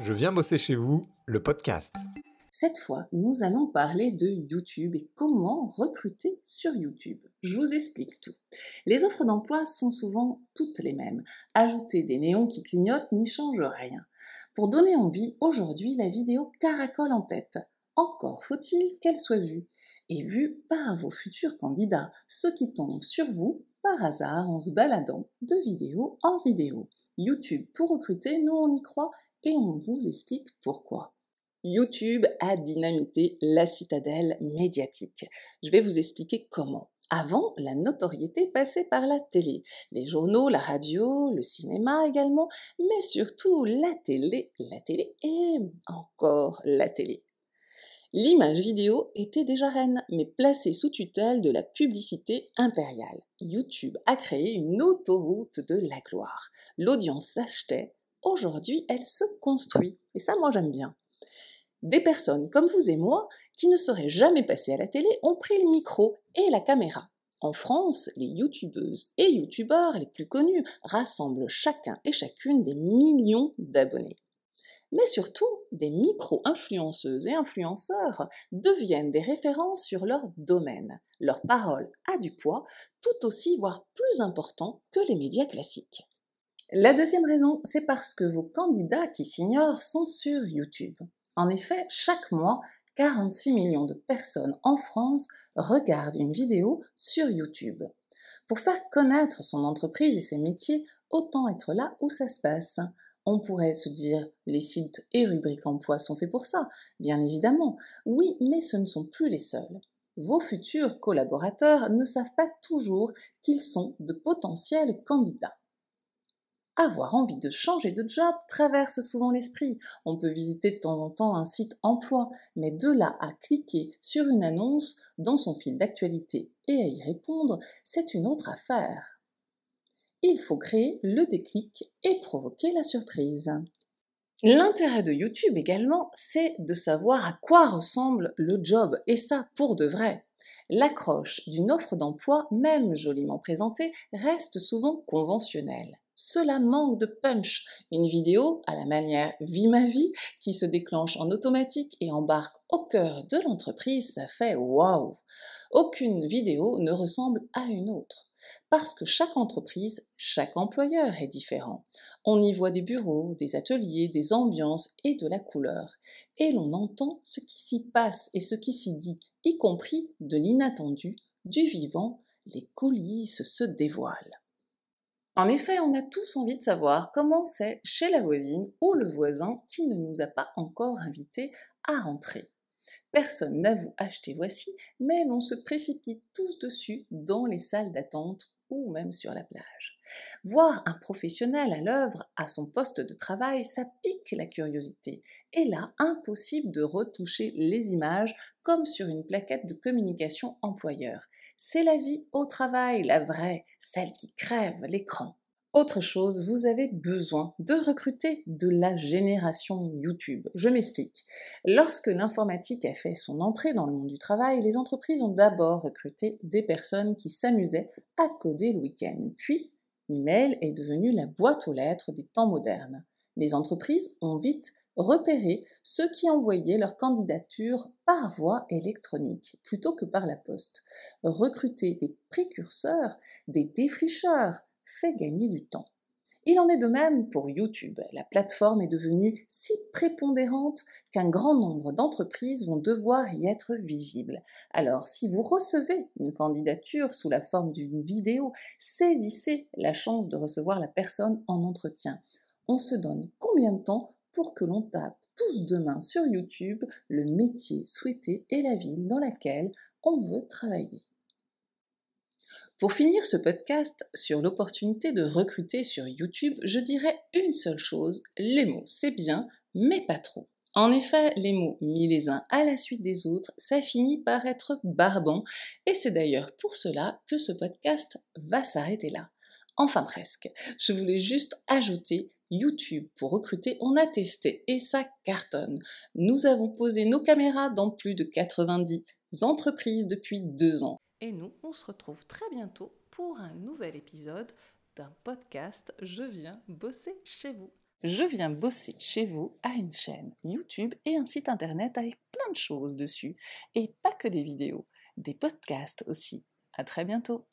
Je viens bosser chez vous, le podcast. Cette fois, nous allons parler de YouTube et comment recruter sur YouTube. Je vous explique tout. Les offres d'emploi sont souvent toutes les mêmes. Ajouter des néons qui clignotent n'y change rien. Pour donner envie, aujourd'hui, la vidéo caracole en tête. Encore faut-il qu'elle soit vue. Et vue par vos futurs candidats, ceux qui tombent sur vous par hasard en se baladant de vidéo en vidéo. YouTube pour recruter, nous on y croit et on vous explique pourquoi. YouTube a dynamité la citadelle médiatique. Je vais vous expliquer comment. Avant, la notoriété passait par la télé, les journaux, la radio, le cinéma également, mais surtout la télé, la télé et encore la télé. L'image vidéo était déjà reine, mais placée sous tutelle de la publicité impériale. YouTube a créé une autoroute de la gloire. L'audience s'achetait, aujourd'hui elle se construit. Et ça, moi j'aime bien. Des personnes comme vous et moi, qui ne seraient jamais passées à la télé, ont pris le micro et la caméra. En France, les youtubeuses et youtubeurs les plus connus rassemblent chacun et chacune des millions d'abonnés mais surtout des micro-influenceuses et influenceurs deviennent des références sur leur domaine. Leur parole a du poids, tout aussi, voire plus important que les médias classiques. La deuxième raison, c'est parce que vos candidats qui s'ignorent sont sur YouTube. En effet, chaque mois, 46 millions de personnes en France regardent une vidéo sur YouTube. Pour faire connaître son entreprise et ses métiers, autant être là où ça se passe. On pourrait se dire, les sites et rubriques emploi sont faits pour ça, bien évidemment. Oui, mais ce ne sont plus les seuls. Vos futurs collaborateurs ne savent pas toujours qu'ils sont de potentiels candidats. Avoir envie de changer de job traverse souvent l'esprit. On peut visiter de temps en temps un site emploi, mais de là à cliquer sur une annonce dans son fil d'actualité et à y répondre, c'est une autre affaire il faut créer le déclic et provoquer la surprise. L'intérêt de YouTube également, c'est de savoir à quoi ressemble le job, et ça pour de vrai. L'accroche d'une offre d'emploi, même joliment présentée, reste souvent conventionnelle. Cela manque de punch. Une vidéo à la manière Vie ma vie qui se déclenche en automatique et embarque au cœur de l'entreprise, ça fait waouh. Aucune vidéo ne ressemble à une autre. Parce que chaque entreprise, chaque employeur est différent. On y voit des bureaux, des ateliers, des ambiances et de la couleur. Et l'on entend ce qui s'y passe et ce qui s'y dit, y compris de l'inattendu, du vivant, les coulisses se dévoilent. En effet, on a tous envie de savoir comment c'est chez la voisine ou le voisin qui ne nous a pas encore invités à rentrer. Personne n'avoue acheter voici, mais l'on se précipite tous dessus dans les salles d'attente ou même sur la plage. Voir un professionnel à l'œuvre à son poste de travail, ça pique la curiosité. Et là, impossible de retoucher les images comme sur une plaquette de communication employeur. C'est la vie au travail, la vraie, celle qui crève l'écran. Autre chose, vous avez besoin de recruter de la génération YouTube. Je m'explique. Lorsque l'informatique a fait son entrée dans le monde du travail, les entreprises ont d'abord recruté des personnes qui s'amusaient à coder le week-end. Puis, email est devenu la boîte aux lettres des temps modernes. Les entreprises ont vite repéré ceux qui envoyaient leur candidature par voie électronique plutôt que par la poste. Recruter des précurseurs, des défricheurs, fait gagner du temps. Il en est de même pour YouTube. La plateforme est devenue si prépondérante qu'un grand nombre d'entreprises vont devoir y être visibles. Alors, si vous recevez une candidature sous la forme d'une vidéo, saisissez la chance de recevoir la personne en entretien. On se donne combien de temps pour que l'on tape tous demain sur YouTube le métier souhaité et la ville dans laquelle on veut travailler. Pour finir ce podcast sur l'opportunité de recruter sur YouTube, je dirais une seule chose, les mots c'est bien, mais pas trop. En effet, les mots mis les uns à la suite des autres, ça finit par être barbant, et c'est d'ailleurs pour cela que ce podcast va s'arrêter là. Enfin presque. Je voulais juste ajouter YouTube pour recruter, on a testé et ça cartonne. Nous avons posé nos caméras dans plus de 90 entreprises depuis deux ans. Et nous, on se retrouve très bientôt pour un nouvel épisode d'un podcast Je viens bosser chez vous. Je viens bosser chez vous à une chaîne YouTube et un site internet avec plein de choses dessus. Et pas que des vidéos, des podcasts aussi. À très bientôt.